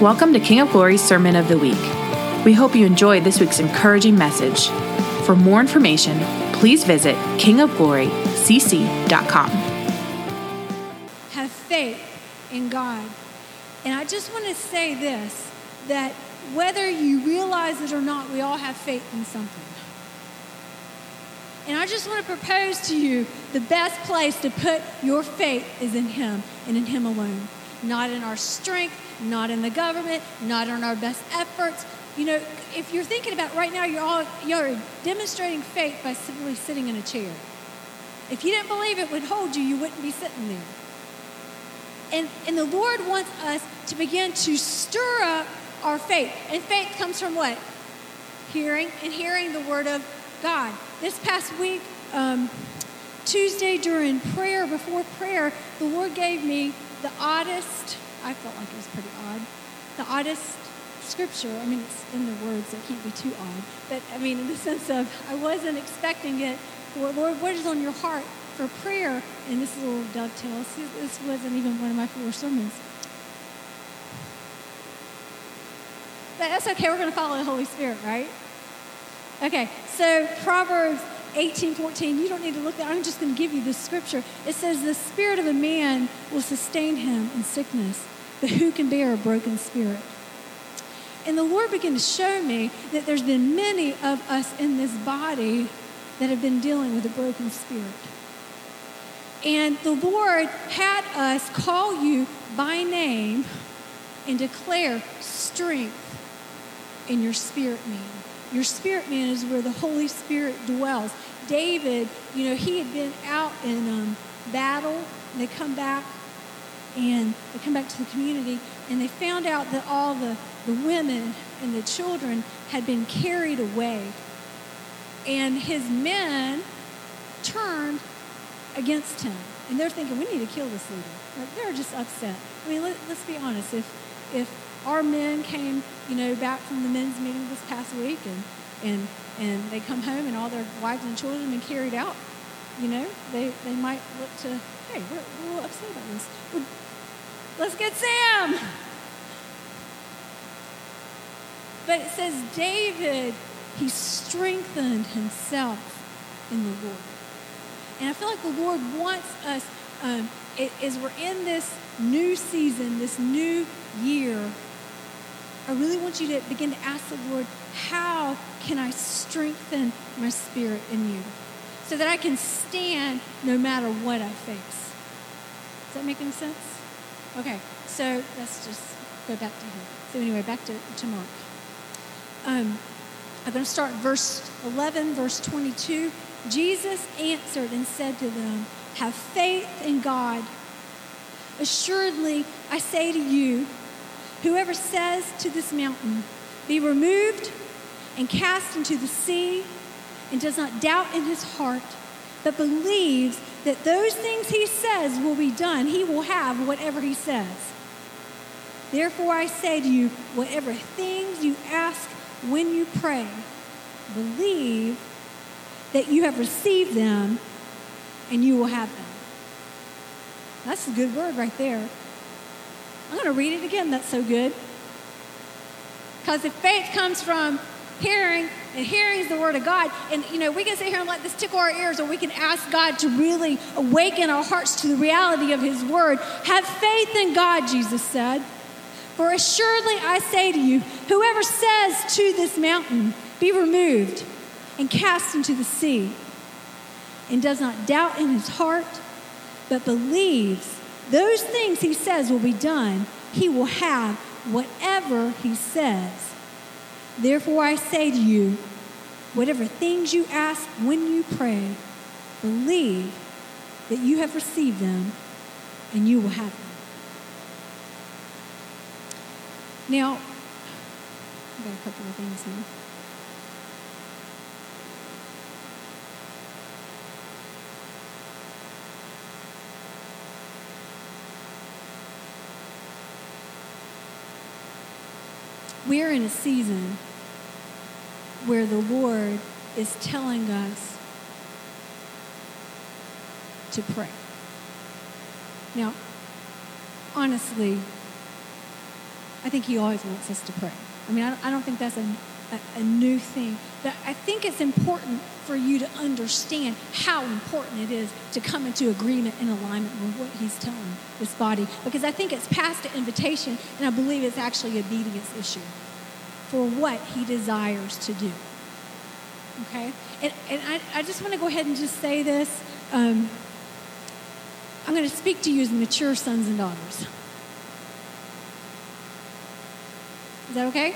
Welcome to King of Glory's Sermon of the Week. We hope you enjoyed this week's encouraging message. For more information, please visit kingofglorycc.com. Have faith in God. And I just want to say this that whether you realize it or not, we all have faith in something. And I just want to propose to you the best place to put your faith is in Him and in Him alone. Not in our strength, not in the government, not in our best efforts. You know, if you're thinking about right now, you're all you're demonstrating faith by simply sitting in a chair. If you didn't believe it would hold you, you wouldn't be sitting there. And, and the Lord wants us to begin to stir up our faith. And faith comes from what? Hearing and hearing the word of God. This past week, um, Tuesday during prayer, before prayer, the Lord gave me the oddest, I felt like it was pretty odd, the oddest scripture. I mean, it's in the words, so it can't be too odd. But I mean, in the sense of, I wasn't expecting it. Lord, what is on your heart for prayer? And this little dovetail. This wasn't even one of my four sermons. But that's okay. We're going to follow the Holy Spirit, right? Okay, so Proverbs 18, 14, you don't need to look there. I'm just going to give you this scripture. It says, The spirit of a man will sustain him in sickness, but who can bear a broken spirit? And the Lord began to show me that there's been many of us in this body that have been dealing with a broken spirit. And the Lord had us call you by name and declare strength in your spirit man. Your spirit man is where the Holy Spirit dwells. David, you know, he had been out in um, battle. They come back and they come back to the community and they found out that all the, the women and the children had been carried away. And his men turned against him. And they're thinking, we need to kill this leader. Like, they're just upset. I mean, let, us be honest. If, if our men came, you know, back from the men's meeting this past week and, and, and they come home and all their wives and children have been carried out, you know, they, they might look to, hey, we're, we're a little upset about this. Let's get Sam. But it says David, he strengthened himself in the Lord. And I feel like the Lord wants us, um, as we're in this new season, this new year, I really want you to begin to ask the Lord, how can I strengthen my spirit in you? So that I can stand no matter what I face. Does that make any sense? Okay, so let's just go back to here. So, anyway, back to, to Mark. Um, I'm going to start verse 11, verse 22. Jesus answered and said to them, Have faith in God. Assuredly, I say to you, whoever says to this mountain, Be removed and cast into the sea, and does not doubt in his heart, but believes that those things he says will be done, he will have whatever he says. Therefore, I say to you, whatever things you ask when you pray, believe that you have received them and you will have them. That's a good word right there. I'm going to read it again. That's so good. Because if faith comes from hearing, and hearing is the word of God, and you know, we can sit here and let this tickle our ears, or we can ask God to really awaken our hearts to the reality of His word. Have faith in God, Jesus said. For assuredly I say to you, whoever says to this mountain, be removed and cast into the sea, and does not doubt in his heart, but believes those things he says will be done, he will have whatever he says. Therefore I say to you, whatever things you ask when you pray, believe that you have received them, and you will have them. Now, I've got a couple of things here. We're in a season where the Lord is telling us to pray. Now, honestly, I think He always wants us to pray. I mean, I, I don't think that's a, a, a new thing. But I think it's important for you to understand how important it is to come into agreement and alignment with what He's telling this body. Because I think it's past an invitation, and I believe it's actually obedience issue for what He desires to do. Okay? And, and I, I just want to go ahead and just say this. Um, I'm going to speak to you as mature sons and daughters. Is that okay?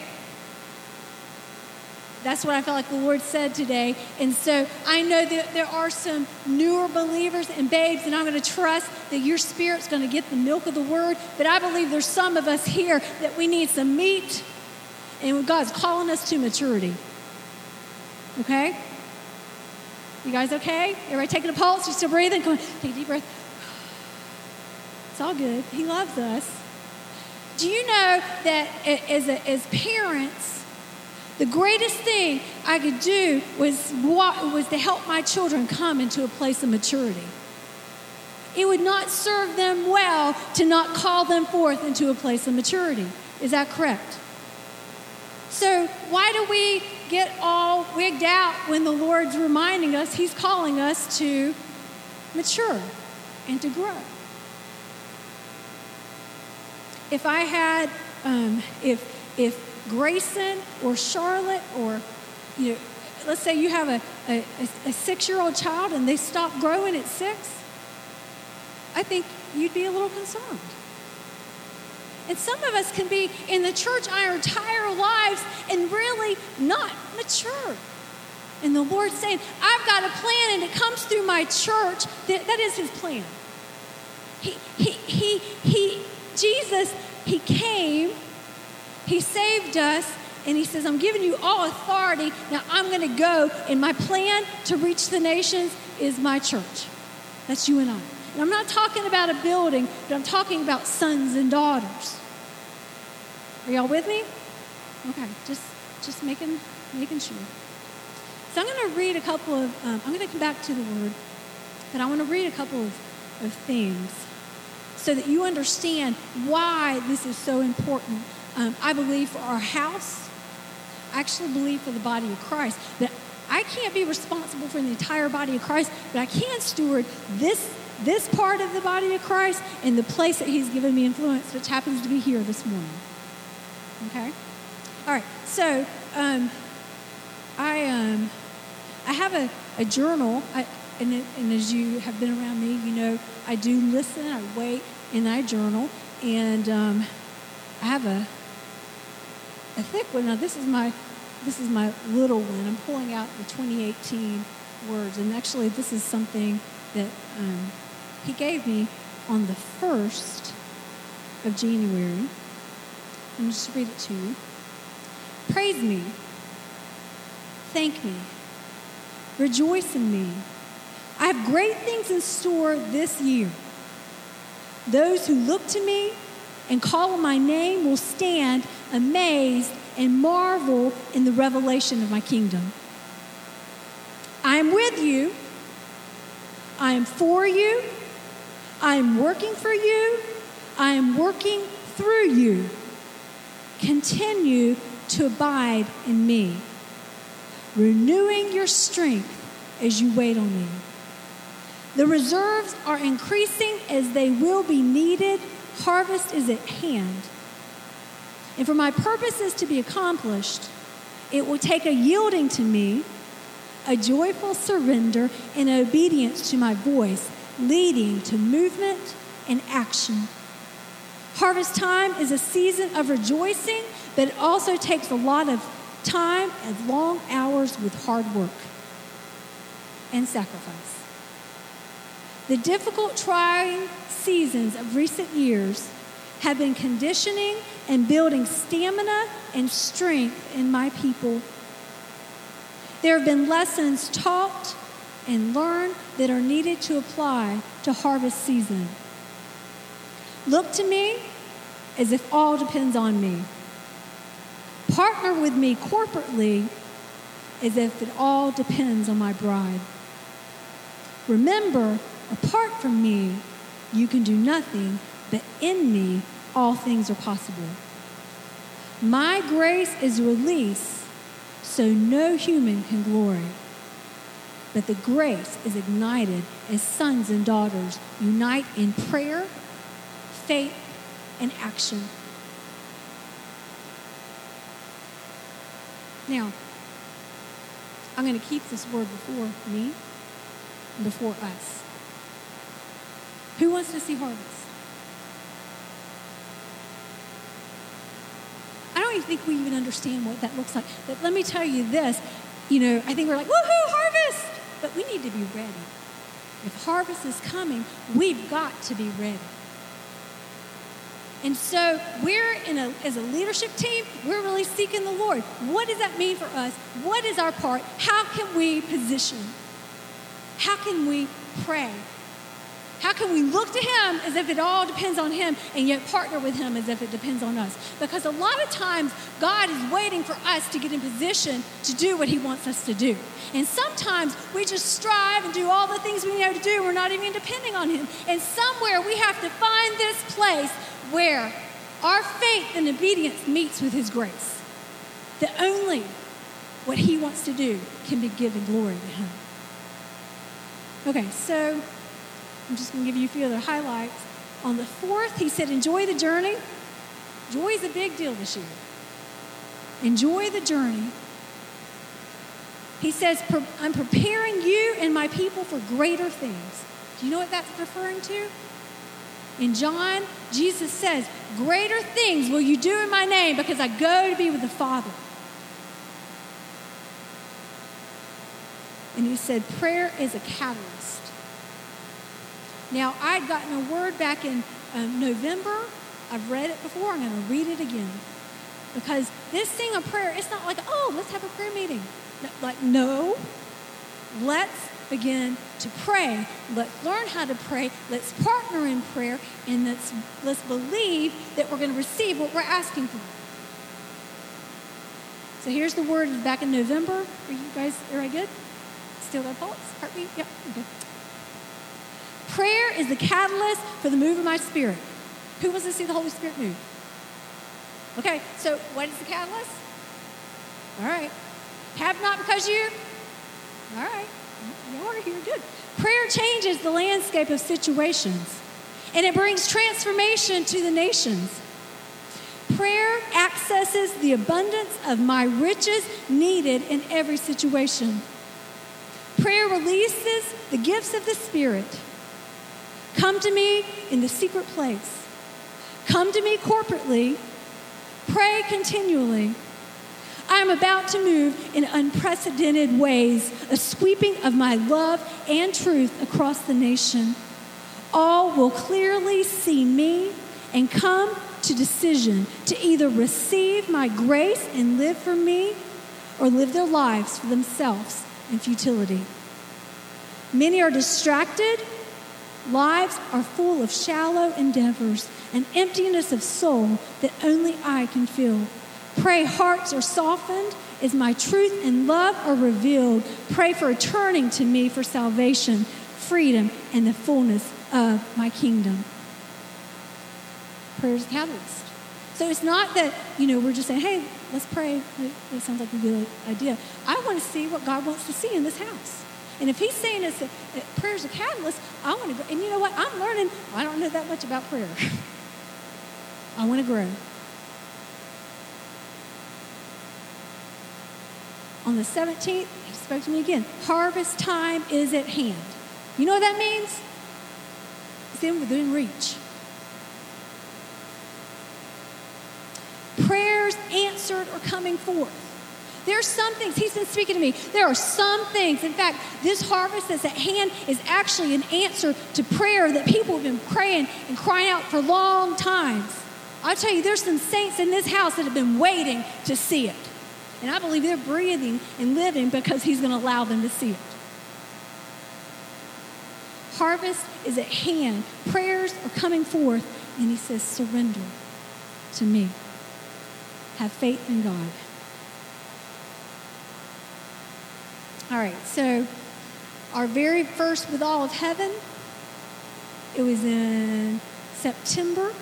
That's what I felt like the Lord said today. And so I know that there are some newer believers and babes, and I'm going to trust that your spirit's going to get the milk of the word. But I believe there's some of us here that we need some meat, and God's calling us to maturity. Okay? You guys okay? Everybody taking a pulse? You still breathing? Come on, take a deep breath. It's all good. He loves us. Do you know that as, a, as parents, the greatest thing I could do was, was to help my children come into a place of maturity? It would not serve them well to not call them forth into a place of maturity. Is that correct? So, why do we get all wigged out when the Lord's reminding us He's calling us to mature and to grow? if I had, um, if, if Grayson or Charlotte or, you know, let's say you have a, a, a six year old child and they stop growing at six, I think you'd be a little concerned. And some of us can be in the church our entire lives and really not mature. And the Lord's saying, I've got a plan and it comes through my church. That, that is his plan. He, he, he, he, Jesus, He came, He saved us, and He says, I'm giving you all authority. Now I'm going to go, and my plan to reach the nations is my church. That's you and I. And I'm not talking about a building, but I'm talking about sons and daughters. Are y'all with me? Okay, just just making making sure. So I'm going to read a couple of. Um, I'm going to come back to the word, but I want to read a couple of, of things so that you understand why this is so important. Um, I believe for our house, I actually believe for the body of Christ. That I can't be responsible for the entire body of Christ, but I can steward this this part of the body of Christ and the place that He's given me influence, which happens to be here this morning. Okay? All right, so um, I, um, I have a, a journal, I, and, and as you have been around me, you know I do listen, I wait, and I journal. And um, I have a, a thick one. Now this is my this is my little one. I'm pulling out the 2018 words, and actually this is something that um, he gave me on the first of January. Let me just read it to you. Praise me. Thank me. Rejoice in me. I have great things in store this year. Those who look to me and call on my name will stand amazed and marvel in the revelation of my kingdom. I am with you. I am for you. I am working for you. I am working through you. Continue to abide in me, renewing your strength as you wait on me. The reserves are increasing as they will be needed. Harvest is at hand. And for my purposes to be accomplished, it will take a yielding to me, a joyful surrender, and obedience to my voice, leading to movement and action. Harvest time is a season of rejoicing, but it also takes a lot of time and long hours with hard work and sacrifice. The difficult, trying seasons of recent years have been conditioning and building stamina and strength in my people. There have been lessons taught and learned that are needed to apply to harvest season. Look to me as if all depends on me. Partner with me corporately as if it all depends on my bride. Remember Apart from me, you can do nothing, but in me, all things are possible. My grace is released so no human can glory. But the grace is ignited as sons and daughters unite in prayer, faith, and action. Now, I'm going to keep this word before me and before us. Who wants to see harvest? I don't think we even understand what that looks like. But let me tell you this. You know, I think we're like, woohoo, harvest! But we need to be ready. If harvest is coming, we've got to be ready. And so we're in a, as a leadership team, we're really seeking the Lord. What does that mean for us? What is our part? How can we position? How can we pray? How can we look to Him as if it all depends on Him and yet partner with Him as if it depends on us? Because a lot of times God is waiting for us to get in position to do what He wants us to do. And sometimes we just strive and do all the things we know to do. We're not even depending on Him. And somewhere we have to find this place where our faith and obedience meets with His grace. That only what He wants to do can be given glory to Him. Okay, so I'm just going to give you a few other highlights. On the fourth, he said, Enjoy the journey. Joy is a big deal this year. Enjoy the journey. He says, I'm preparing you and my people for greater things. Do you know what that's referring to? In John, Jesus says, Greater things will you do in my name because I go to be with the Father. And he said, Prayer is a catalyst. Now, I'd gotten a word back in um, November. I've read it before. I'm going to read it again. Because this thing of prayer, it's not like, oh, let's have a prayer meeting. No, like, no. Let's begin to pray. Let's learn how to pray. Let's partner in prayer. And let's, let's believe that we're going to receive what we're asking for. So here's the word back in November. Are you guys, are I good? Still got pulse? Heartbeat? Yep. Okay. Prayer is the catalyst for the move of my spirit. Who wants to see the Holy Spirit move? Okay, so what is the catalyst? All right. Have not because you? All right. You are here. Good. Prayer changes the landscape of situations and it brings transformation to the nations. Prayer accesses the abundance of my riches needed in every situation. Prayer releases the gifts of the Spirit Come to me in the secret place. Come to me corporately. Pray continually. I am about to move in unprecedented ways, a sweeping of my love and truth across the nation. All will clearly see me and come to decision to either receive my grace and live for me or live their lives for themselves in futility. Many are distracted Lives are full of shallow endeavors, and emptiness of soul that only I can fill. Pray hearts are softened as my truth and love are revealed. Pray for a turning to me for salvation, freedom, and the fullness of my kingdom. Prayer is catalyst. So it's not that, you know, we're just saying, hey, let's pray. That sounds like a good idea. I want to see what God wants to see in this house. And if he's saying it's a, uh, that prayer's a catalyst, I want to grow. And you know what? I'm learning. I don't know that much about prayer. I want to grow. On the 17th, he spoke to me again. Harvest time is at hand. You know what that means? It's in within reach. Prayers answered are coming forth. There's some things, he's been speaking to me. There are some things. In fact, this harvest that's at hand is actually an answer to prayer that people have been praying and crying out for long times. I'll tell you, there's some saints in this house that have been waiting to see it. And I believe they're breathing and living because he's going to allow them to see it. Harvest is at hand. Prayers are coming forth. And he says, surrender to me. Have faith in God. All right, so our very first with all of heaven, it was in September,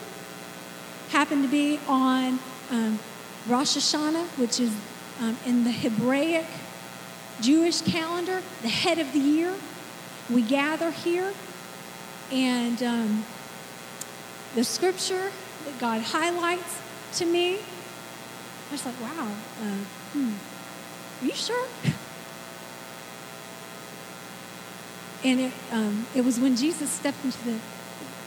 happened to be on um, Rosh Hashanah, which is um, in the Hebraic Jewish calendar, the head of the year. We gather here, and um, the scripture that God highlights to me, I was like, wow, uh, hmm, are you sure? And it, um, it was when Jesus stepped into the,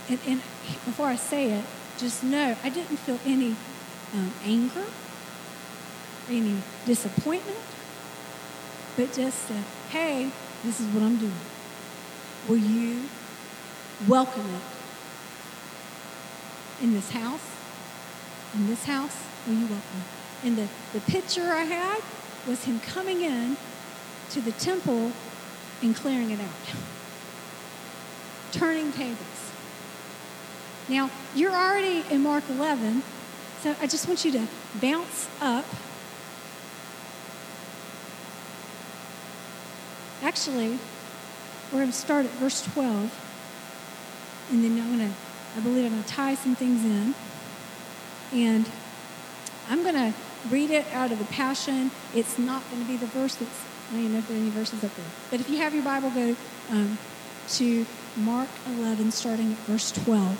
and, and, before I say it, just know I didn't feel any um, anger, any disappointment, but just said, hey, this is what I'm doing. Will you welcome it in this house? In this house, will you welcome it? And the, the picture I had was him coming in to the temple and clearing it out. Turning tables. Now, you're already in Mark 11, so I just want you to bounce up. Actually, we're going to start at verse 12, and then I'm going to, I believe I'm going to tie some things in. And I'm going to read it out of the Passion. It's not going to be the verse that's I don't even know if there are any verses up there. But if you have your Bible, go um, to Mark 11, starting at verse 12.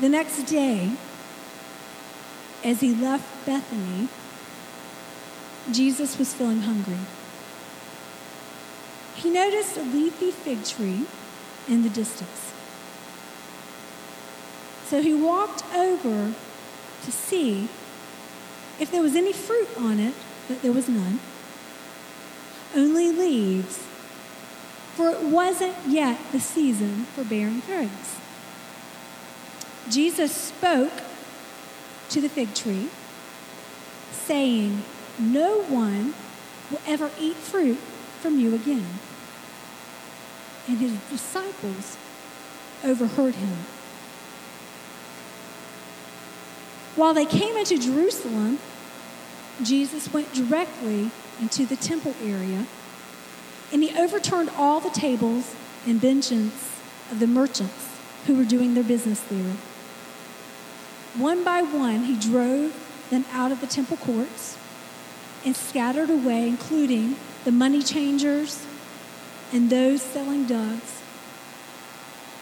The next day, as he left Bethany, Jesus was feeling hungry. He noticed a leafy fig tree in the distance. So he walked over to see if there was any fruit on it, but there was none. Only leaves, for it wasn't yet the season for bearing figs. Jesus spoke to the fig tree, saying, No one will ever eat fruit from you again. And his disciples overheard him. While they came into Jerusalem, Jesus went directly into the temple area and he overturned all the tables and benches of the merchants who were doing their business there. One by one, he drove them out of the temple courts and scattered away, including the money changers and those selling doves.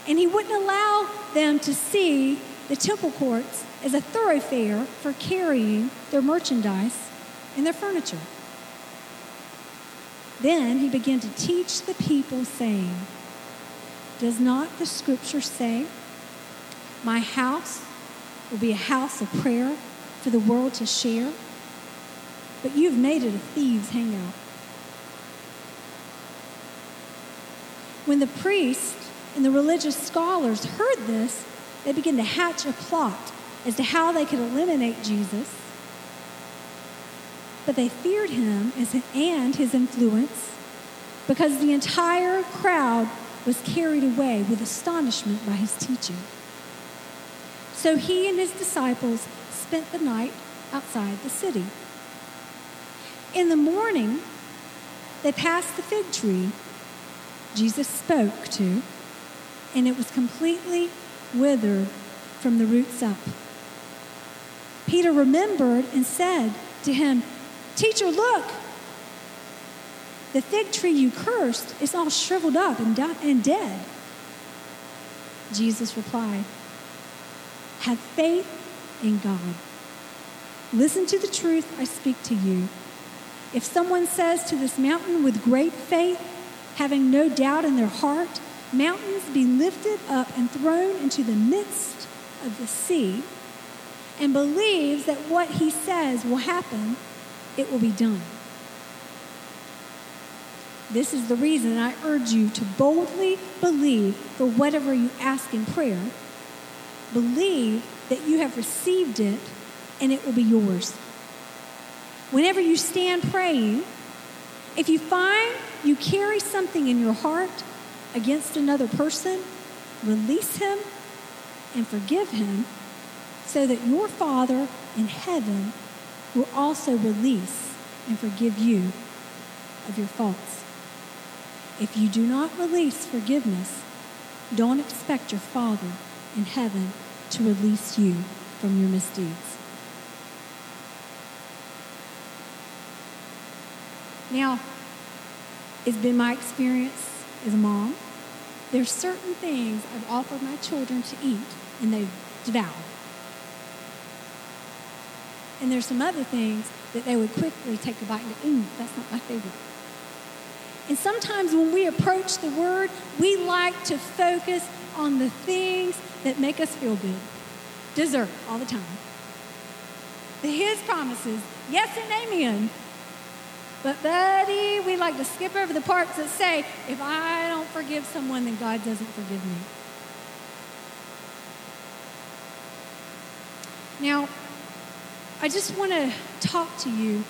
And he wouldn't allow them to see the temple courts as a thoroughfare for carrying their merchandise and their furniture. Then he began to teach the people, saying, Does not the scripture say, My house will be a house of prayer for the world to share? But you've made it a thieves' hangout. When the priests and the religious scholars heard this, they began to hatch a plot as to how they could eliminate Jesus. But they feared him and his influence because the entire crowd was carried away with astonishment by his teaching. So he and his disciples spent the night outside the city. In the morning, they passed the fig tree Jesus spoke to, and it was completely withered from the roots up. Peter remembered and said to him, Teacher, look, the fig tree you cursed is all shriveled up and, and dead. Jesus replied, Have faith in God. Listen to the truth I speak to you. If someone says to this mountain with great faith, having no doubt in their heart, mountains be lifted up and thrown into the midst of the sea, and believes that what he says will happen, it will be done. This is the reason I urge you to boldly believe for whatever you ask in prayer. Believe that you have received it and it will be yours. Whenever you stand praying, if you find you carry something in your heart against another person, release him and forgive him so that your Father in heaven will also release and forgive you of your faults. If you do not release forgiveness, don't expect your Father in heaven to release you from your misdeeds. Now, it's been my experience as a mom. There's certain things I've offered my children to eat and they've devoured. And there's some other things that they would quickly take a bite and go, ooh, that's not my favorite. And sometimes when we approach the word, we like to focus on the things that make us feel good. Dessert all the time. The His promises, yes and amen. But, buddy, we like to skip over the parts that say, if I don't forgive someone, then God doesn't forgive me. Now, I just want to talk to you.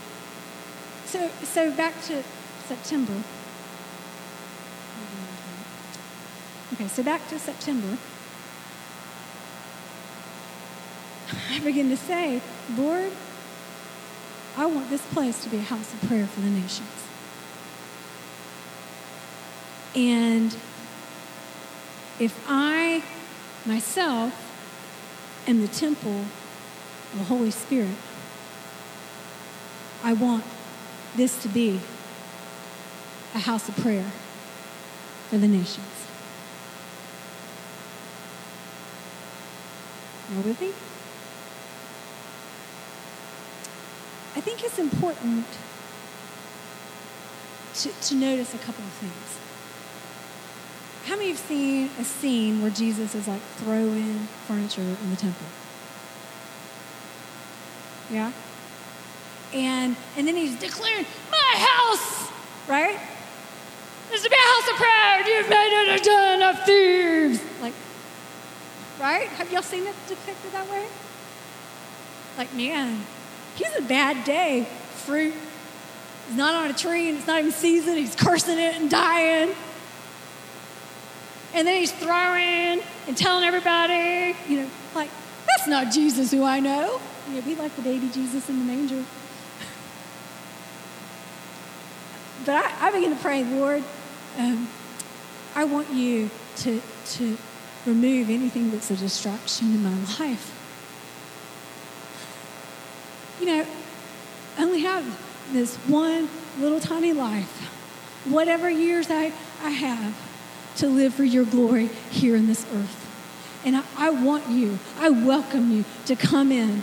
So, so back to September. Okay, so back to September. I begin to say, Lord, I want this place to be a house of prayer for the nations. And if I myself am the temple the Holy Spirit, I want this to be a house of prayer for the nations. Are with me? I think it's important to, to notice a couple of things. How many have seen a scene where Jesus is like throwing furniture in the temple? Yeah? And and then he's declaring, My house, right? This is a house of prayer. You've made it a den of thieves. Like, right? Have y'all seen it depicted that way? Like, man, He's a bad day. Fruit is not on a tree and it's not even seasoned. He's cursing it and dying. And then he's throwing and telling everybody, you know, like, that's not Jesus who I know. Yeah, we like the baby Jesus in the manger. but I, I begin to pray, Lord, um, I want you to, to remove anything that's a distraction in my life you know, I only have this one little tiny life, whatever years I, I have to live for your glory here in this earth. And I, I want you, I welcome you to come in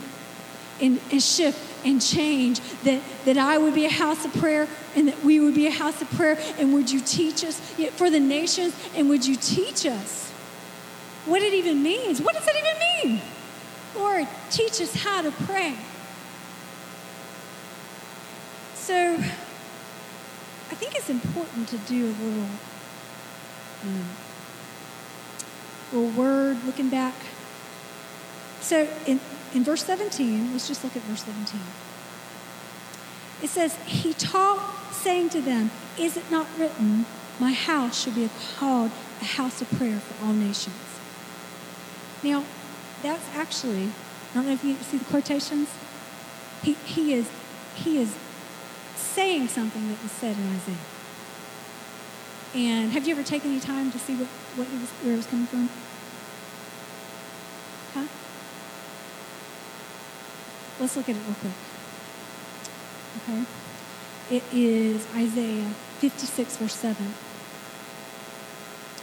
and, and shift and change, that, that I would be a house of prayer and that we would be a house of prayer. And would you teach us for the nations? And would you teach us what it even means? What does it even mean? Lord, teach us how to pray. So I think it's important to do a little, um, little word looking back. So in, in verse 17, let's just look at verse 17. It says, He taught, saying to them, Is it not written, My house shall be called a house of prayer for all nations? Now, that's actually, I don't know if you see the quotations. He, he is, he is saying something that was said in Isaiah. And have you ever taken any time to see what, what was, where it was coming from? Let's look at it real quick. Okay? It is Isaiah 56, verse 7.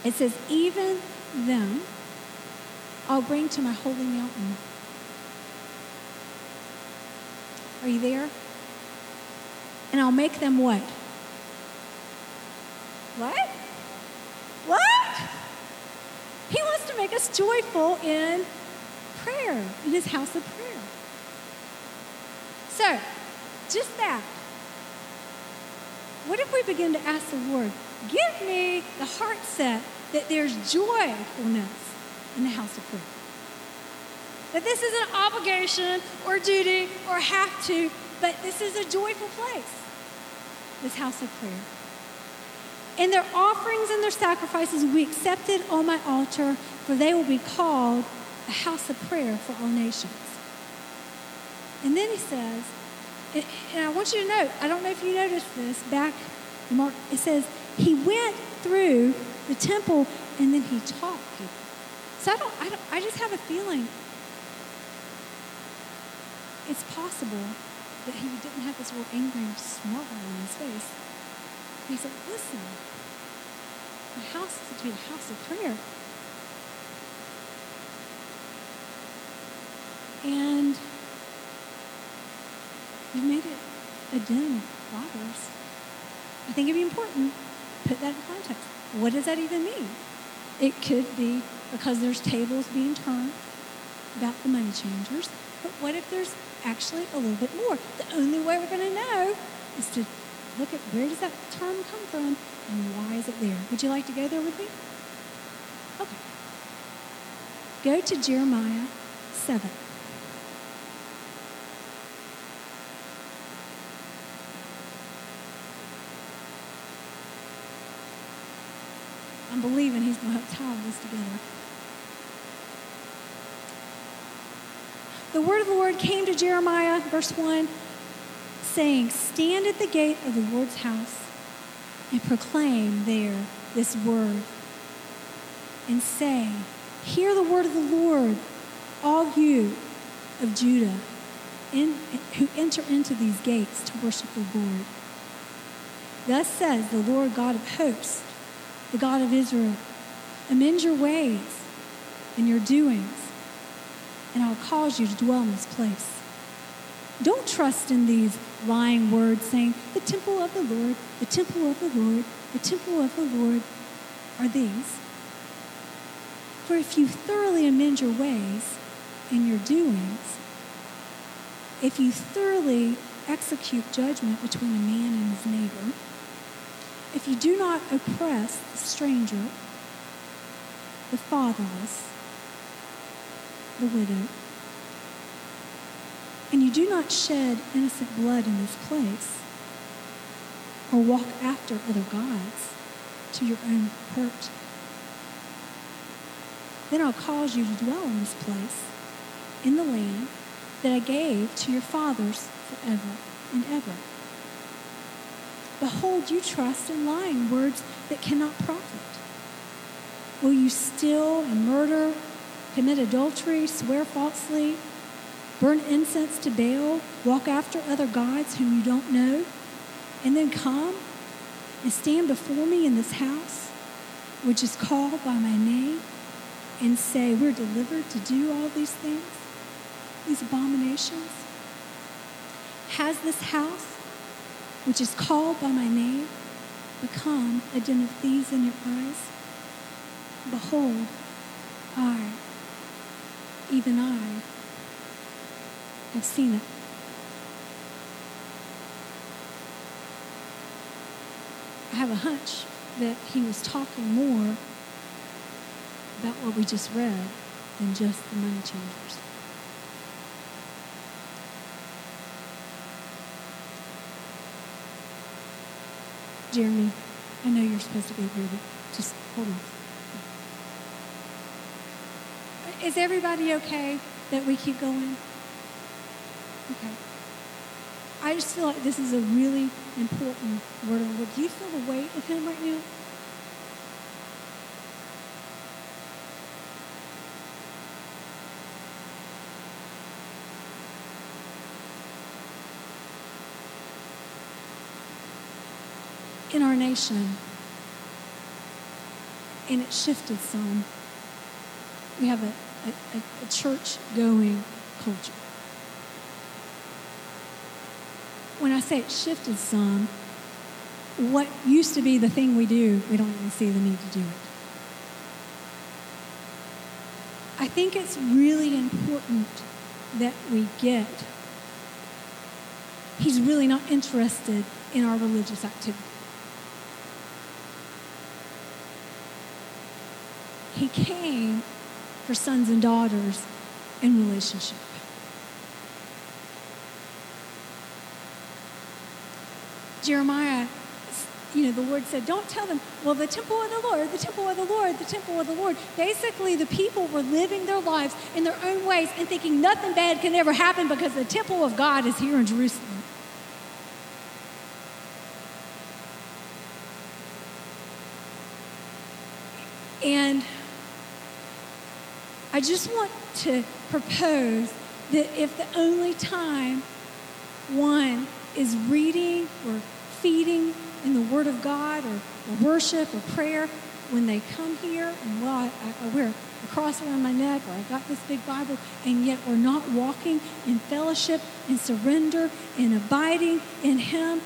It says, Even them I'll bring to my holy mountain. Are you there? and I'll make them what? What? What? He wants to make us joyful in prayer, in his house of prayer. So, just that. What if we begin to ask the Lord, give me the heart set that there's joyfulness in the house of prayer? That this isn't an obligation or duty or have to, but this is a joyful place this house of prayer. And their offerings and their sacrifices we accepted on my altar, for they will be called a house of prayer for all nations. And then he says, and I want you to note, I don't know if you noticed this back, Mark, it says, he went through the temple and then he taught people. So I don't, I don't, I just have a feeling it's possible that he didn't have this real angry smile on his face. And he said, listen, my house is to be a house of prayer. And you made it a den of robbers. I think it'd be important put that in context. What does that even mean? It could be because there's tables being turned about the money changers. But what if there's actually a little bit more? The only way we're going to know is to look at where does that term come from and why is it there? Would you like to go there with me? Okay. Go to Jeremiah 7. Believing he's going to help tie this together. The word of the Lord came to Jeremiah, verse 1, saying, Stand at the gate of the Lord's house and proclaim there this word and say, Hear the word of the Lord, all you of Judah in, who enter into these gates to worship the Lord. Thus says the Lord God of hosts, the God of Israel Amend your ways and your doings and I'll cause you to dwell in this place. Don't trust in these lying words saying, The temple of the Lord, the temple of the Lord, the temple of the Lord are these. For if you thoroughly amend your ways and your doings, if you thoroughly execute judgment between a man and his neighbor, if you do not oppress the stranger, the fatherless, the widow. And you do not shed innocent blood in this place, or walk after other gods to your own hurt. Then I'll cause you to dwell in this place, in the land that I gave to your fathers forever and ever. Behold, you trust in lying words that cannot profit. Will you steal and murder commit adultery, swear falsely, burn incense to Baal, walk after other gods whom you don't know, and then come and stand before me in this house, which is called by my name, and say, We're delivered to do all these things, these abominations? Has this house, which is called by my name, become a den of thieves in your eyes? Behold, I even I have seen it. I have a hunch that he was talking more about what we just read than just the money changers. Jeremy, I know you're supposed to be ready. Just hold on. Is everybody okay that we keep going? Okay. I just feel like this is a really important word of the Lord. Do you feel the weight of Him right now? In our nation, and it shifted some. We have a a, a church going culture. When I say it shifted some, what used to be the thing we do, we don't even see the need to do it. I think it's really important that we get. He's really not interested in our religious activity. He came for sons and daughters in relationship. Jeremiah, you know, the Lord said, Don't tell them, well, the temple of the Lord, the temple of the Lord, the temple of the Lord. Basically, the people were living their lives in their own ways and thinking nothing bad can ever happen because the temple of God is here in Jerusalem. And I just want to propose that if the only time one is reading or feeding in the Word of God or, or worship or prayer, when they come here and well, I, I, wear a cross around my neck or I got this big Bible, and yet we're not walking in fellowship and surrender and abiding in Him,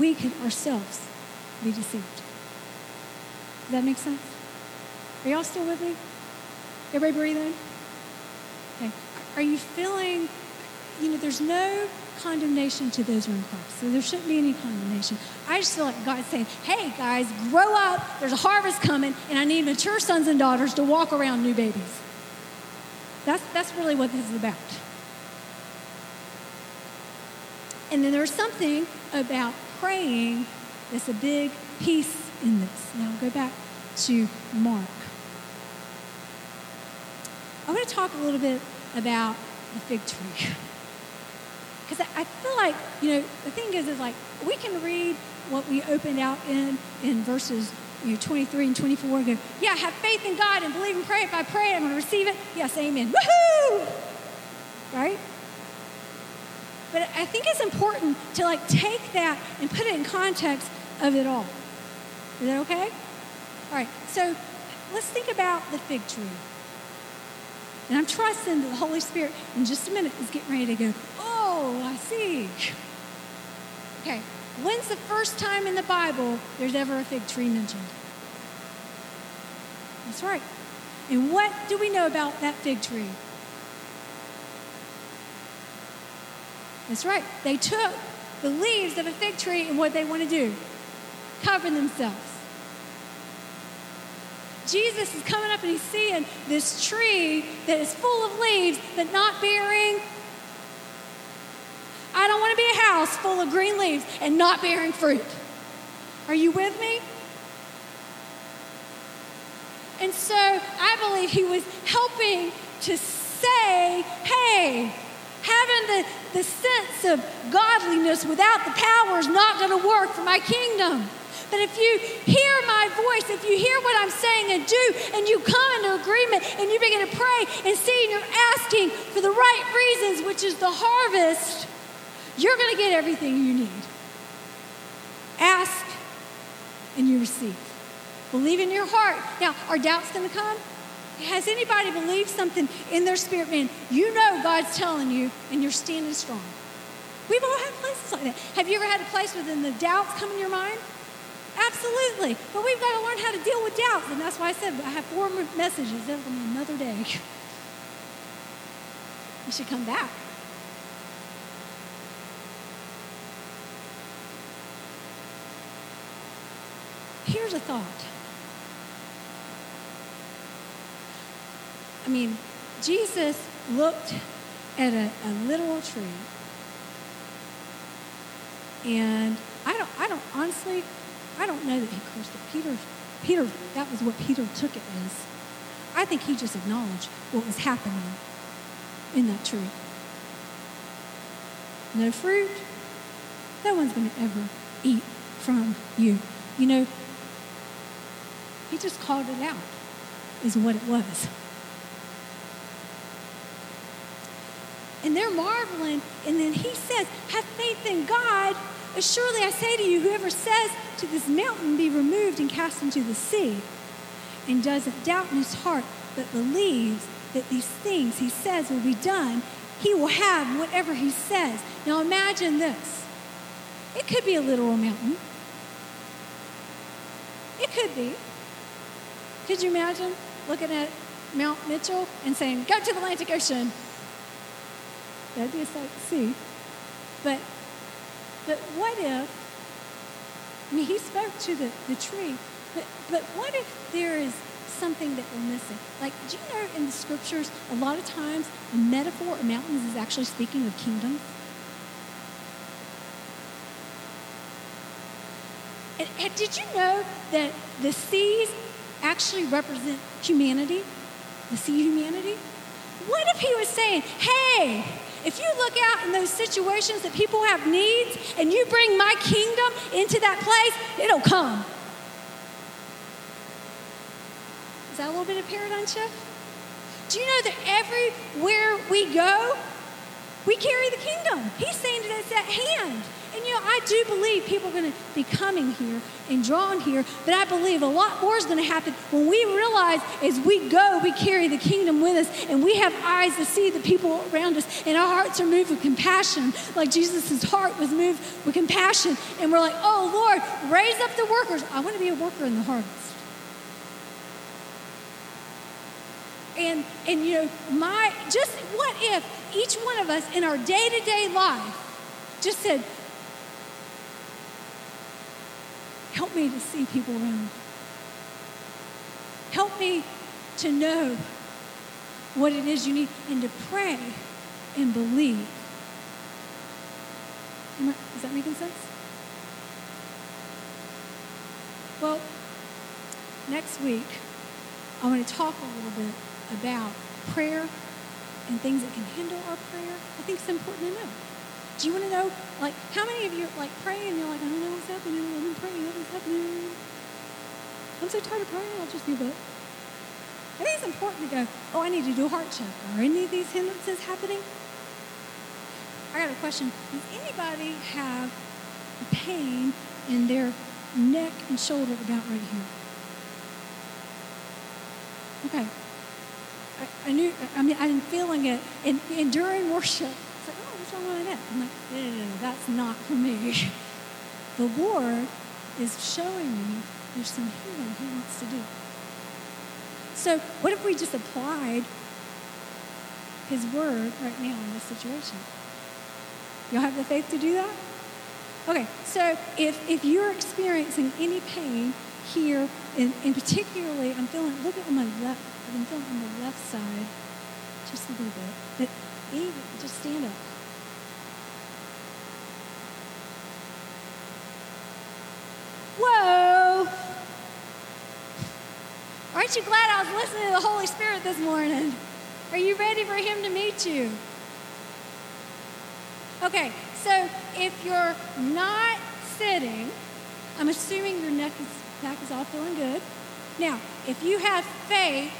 we could ourselves be deceived. Does that make sense? Are y'all still with me? Everybody breathing? Okay. Are you feeling, you know, there's no condemnation to those who are in Christ. So there shouldn't be any condemnation. I just feel like God's saying, hey, guys, grow up. There's a harvest coming, and I need mature sons and daughters to walk around new babies. That's, that's really what this is about. And then there's something about praying that's a big piece in this. Now go back to Mark. I want to talk a little bit about the fig tree. Because I feel like, you know, the thing is, is like we can read what we opened out in in verses you know, 23 and 24 and go, yeah, have faith in God and believe and pray. If I pray, I'm going to receive it. Yes, amen. Woohoo! Right? But I think it's important to like take that and put it in context of it all. Is that okay? All right. So let's think about the fig tree. And I'm trusting that the Holy Spirit in just a minute is getting ready to go, oh, I see. Okay, when's the first time in the Bible there's ever a fig tree mentioned? That's right. And what do we know about that fig tree? That's right. They took the leaves of a fig tree and what they want to do? Cover themselves. Jesus is coming up and he's seeing this tree that is full of leaves but not bearing. I don't want to be a house full of green leaves and not bearing fruit. Are you with me? And so I believe he was helping to say, hey, having the, the sense of godliness without the power is not going to work for my kingdom. But if you hear my voice, if you hear what I'm saying and do, and you come into agreement and you begin to pray and see and you're asking for the right reasons, which is the harvest, you're going to get everything you need. Ask and you receive. Believe in your heart. Now, are doubts going to come? Has anybody believed something in their spirit, man? You know God's telling you, and you're standing strong. We've all had places like that. Have you ever had a place where then the doubts come in your mind? Absolutely. But we've got to learn how to deal with doubts. And that's why I said I have four messages. To be another day. You should come back. Here's a thought. I mean, Jesus looked at a, a literal tree, and I don't, I don't honestly, I don't know that he cursed it. Peter, Peter, that was what Peter took it as. I think he just acknowledged what was happening in that tree. No fruit. No one's going to ever eat from you. You know, he just called it out, is what it was. And they're marveling. And then he says, Have faith in God Surely I say to you, whoever says this mountain, be removed and cast into the sea, and doesn't doubt in his heart, but believes that these things he says will be done, he will have whatever he says. Now imagine this. It could be a literal mountain. It could be. Could you imagine looking at Mount Mitchell and saying, go to the Atlantic Ocean? That'd be a sight to see. But but what if, I mean, he spoke to the, the tree, but, but what if there is something that we're missing? Like, do you know in the scriptures, a lot of times the metaphor of mountains is actually speaking of kingdoms? And, and did you know that the seas actually represent humanity? The sea humanity? What if he was saying, hey, if you look out in those situations that people have needs and you bring my kingdom into that place, it'll come. Is that a little bit of paradigm shift? Do you know that everywhere we go, We carry the kingdom. He's saying that it's at hand. And you know, I do believe people are going to be coming here and drawn here, but I believe a lot more is going to happen when we realize as we go, we carry the kingdom with us and we have eyes to see the people around us and our hearts are moved with compassion, like Jesus' heart was moved with compassion. And we're like, oh Lord, raise up the workers. I want to be a worker in the harvest. And, and you know, my, just what if each one of us in our day to day life just said, Help me to see people around. Help me to know what it is you need and to pray and believe. Is that making sense? Well, next week, I want to talk a little bit about prayer and things that can hinder our prayer. I think it's important to know. Do you want to know, like, how many of you like praying and you're like, I don't know what's happening. I've been praying, nothing's happening. I'm so tired of praying. I'll just give up. I think it's important to go, oh, I need to do a heart check. Are any of these hindrances happening? I got a question. Does anybody have pain in their neck and shoulder about right here? Okay. I, I knew, I mean, I'm feeling it. And, and during worship, it's like, oh, what's wrong with that? I'm like, no, no, no, that's not for me. The Lord is showing me there's some healing He wants to do. So, what if we just applied His word right now in this situation? Y'all have the faith to do that? Okay, so if, if you're experiencing any pain here, and, and particularly, I'm feeling, look at my left, I've been feeling on the left side just a little bit. But even, just stand up. Aren't you glad I was listening to the Holy Spirit this morning? Are you ready for Him to meet you? Okay, so if you're not sitting, I'm assuming your neck is, back is all feeling good. Now, if you have faith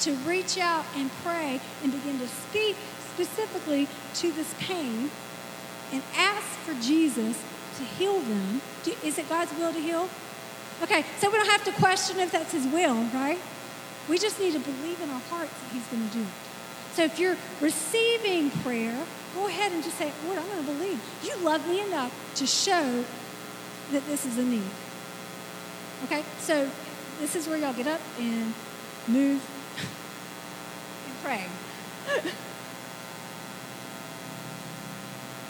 to reach out and pray and begin to speak specifically to this pain and ask for Jesus to heal them. Is it God's will to heal? Okay, so we don't have to question if that's His will, right? We just need to believe in our hearts that He's going to do it. So if you're receiving prayer, go ahead and just say, Lord, I'm going to believe. You love me enough to show that this is a need. Okay, so this is where y'all get up and move and pray.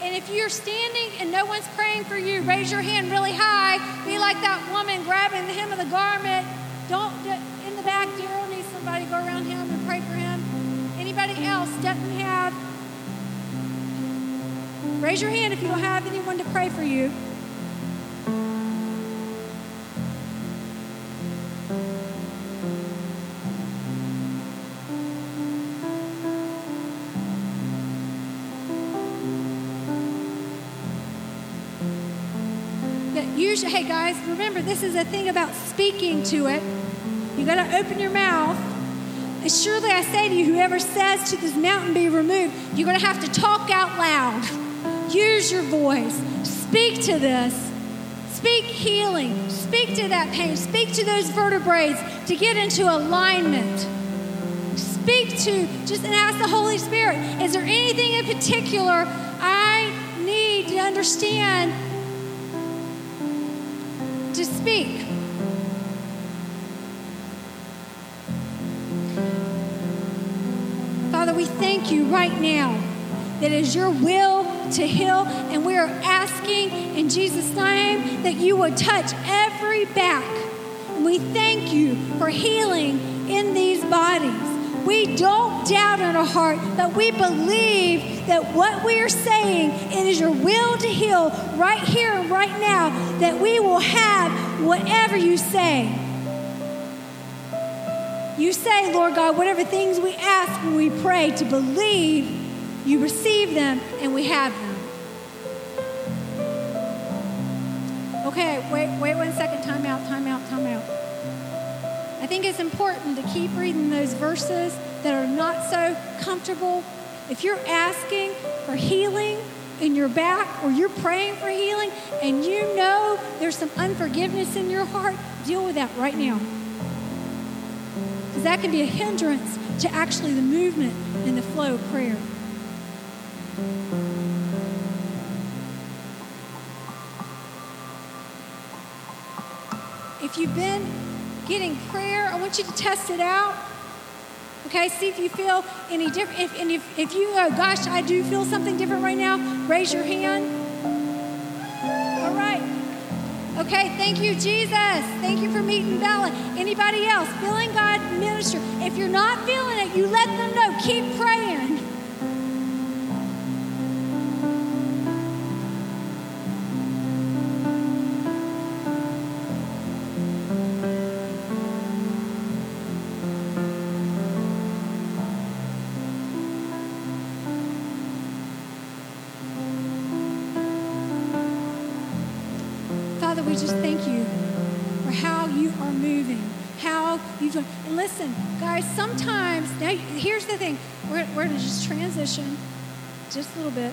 And if you're standing and no one's praying for you, raise your hand really high. Be like that woman grabbing the hem of the garment. Don't, in the back, Daryl needs somebody to go around him and pray for him. Anybody else doesn't have, raise your hand if you don't have anyone to pray for you. Hey guys, remember this is a thing about speaking to it. You got to open your mouth. And surely I say to you, whoever says to this mountain be removed, you're going to have to talk out loud. Use your voice. Speak to this. Speak healing. Speak to that pain. Speak to those vertebrae to get into alignment. Speak to, just and ask the Holy Spirit, is there anything in particular I need to understand speak. Father, we thank you right now that is your will to heal, and we are asking in Jesus' name that you would touch every back. And we thank you for healing in these bodies. We don't doubt in our heart, but we believe that what we are saying, it is your will to heal right here and right now, that we will have whatever you say. You say, Lord God, whatever things we ask when we pray, to believe you receive them and we have them. Okay, wait, wait one second. Time out, time out, time out. I think it's important to keep reading those verses that are not so comfortable if you're asking for healing in your back or you're praying for healing and you know there's some unforgiveness in your heart, deal with that right now. Because that can be a hindrance to actually the movement and the flow of prayer. If you've been getting prayer, I want you to test it out. Okay, see if you feel any different. If, if, if you go, gosh, I do feel something different right now, raise your hand. All right. Okay, thank you, Jesus. Thank you for meeting Bella. Anybody else feeling God minister? If you're not feeling it, you let them know. Keep praying. Sometimes, now here's the thing we're, we're going to just transition just a little bit.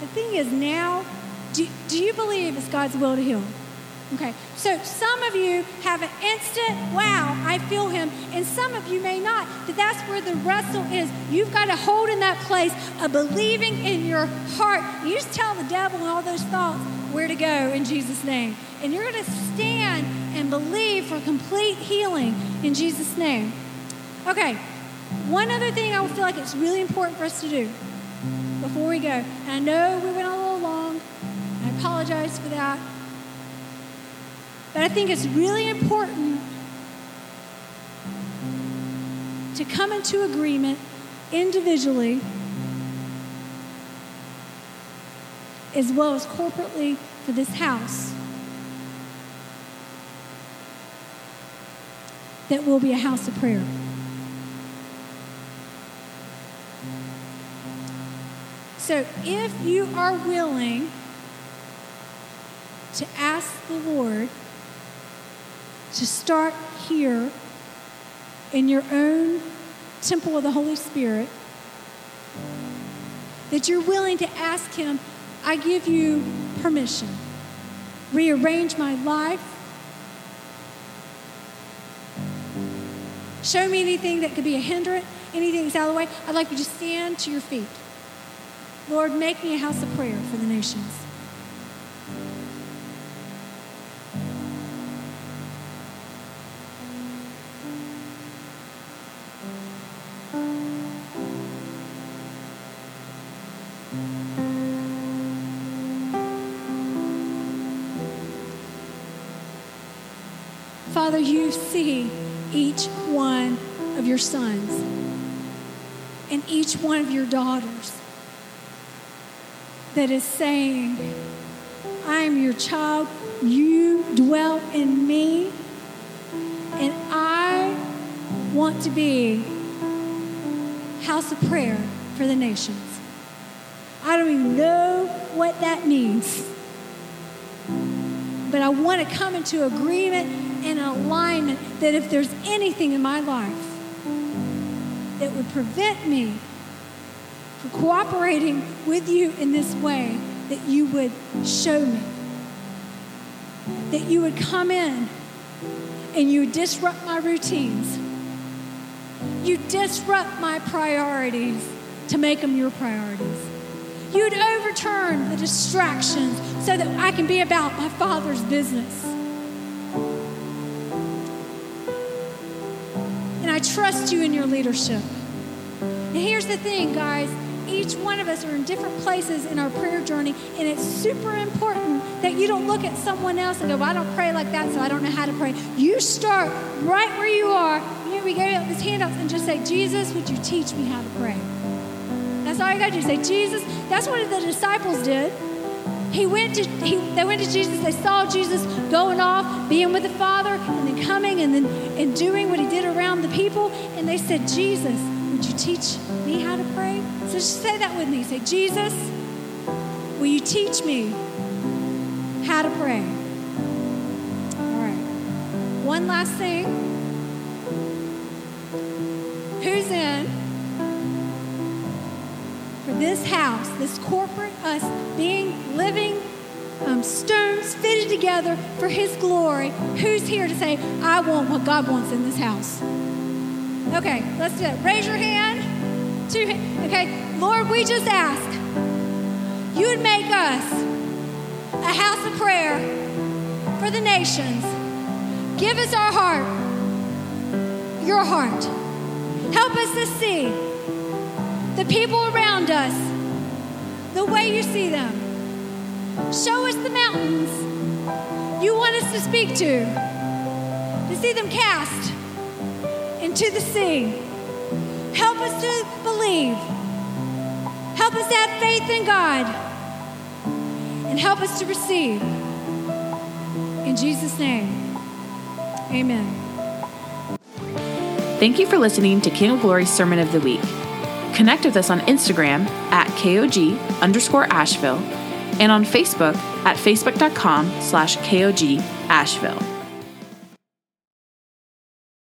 The thing is, now, do, do you believe it's God's will to heal? Okay, so some of you have an instant, wow, I feel him, and some of you may not. But that's where the wrestle is. You've got to hold in that place of believing in your heart. You just tell the devil and all those thoughts where to go in Jesus' name. And you're going to stand and believe for complete healing in Jesus' name. Okay, one other thing I feel like it's really important for us to do before we go. And I know we went a little long, I apologize for that. But I think it's really important to come into agreement individually as well as corporately for this house that will be a house of prayer. So if you are willing to ask the Lord to start here in your own temple of the Holy Spirit, that you're willing to ask Him, I give you permission. Rearrange my life. Show me anything that could be a hindrance, anything that's out of the way. I'd like you to stand to your feet. Lord, make me a house of prayer for the nations. Father, you see each one of your sons and each one of your daughters that is saying, I am your child, you dwell in me, and I want to be house of prayer for the nations. I don't even know what that means. But I want to come into agreement and alignment that if there's anything in my life that would prevent me from cooperating with you in this way, that you would show me. That you would come in and you disrupt my routines. You disrupt my priorities to make them your priorities. You'd overturn the distractions so that I can be about my Father's business. And I trust you in your leadership. And here's the thing, guys each one of us are in different places in our prayer journey, and it's super important that you don't look at someone else and go, well, I don't pray like that, so I don't know how to pray. You start right where you are. Know, we out these handouts and just say, Jesus, would you teach me how to pray? All you got to do. Say, Jesus. That's what the disciples did. He went to he, they went to Jesus. They saw Jesus going off, being with the Father, and then coming and then and doing what he did around the people. And they said, Jesus, would you teach me how to pray? So just say that with me. Say, Jesus, will you teach me how to pray? All right. One last thing. Who's in this house, this corporate us being living um, stones fitted together for His glory, who's here to say, I want what God wants in this house? Okay, let's do it. Raise your hand. Two, okay, Lord, we just ask you would make us a house of prayer for the nations. Give us our heart, your heart. Help us to see the people around us the way you see them. Show us the mountains you want us to speak to, to see them cast into the sea. Help us to believe. Help us to have faith in God. And help us to receive. In Jesus' name, amen. Thank you for listening to King of Glory's Sermon of the Week. Connect with us on Instagram at KOG underscore Asheville and on Facebook at facebook.com slash KOG Asheville.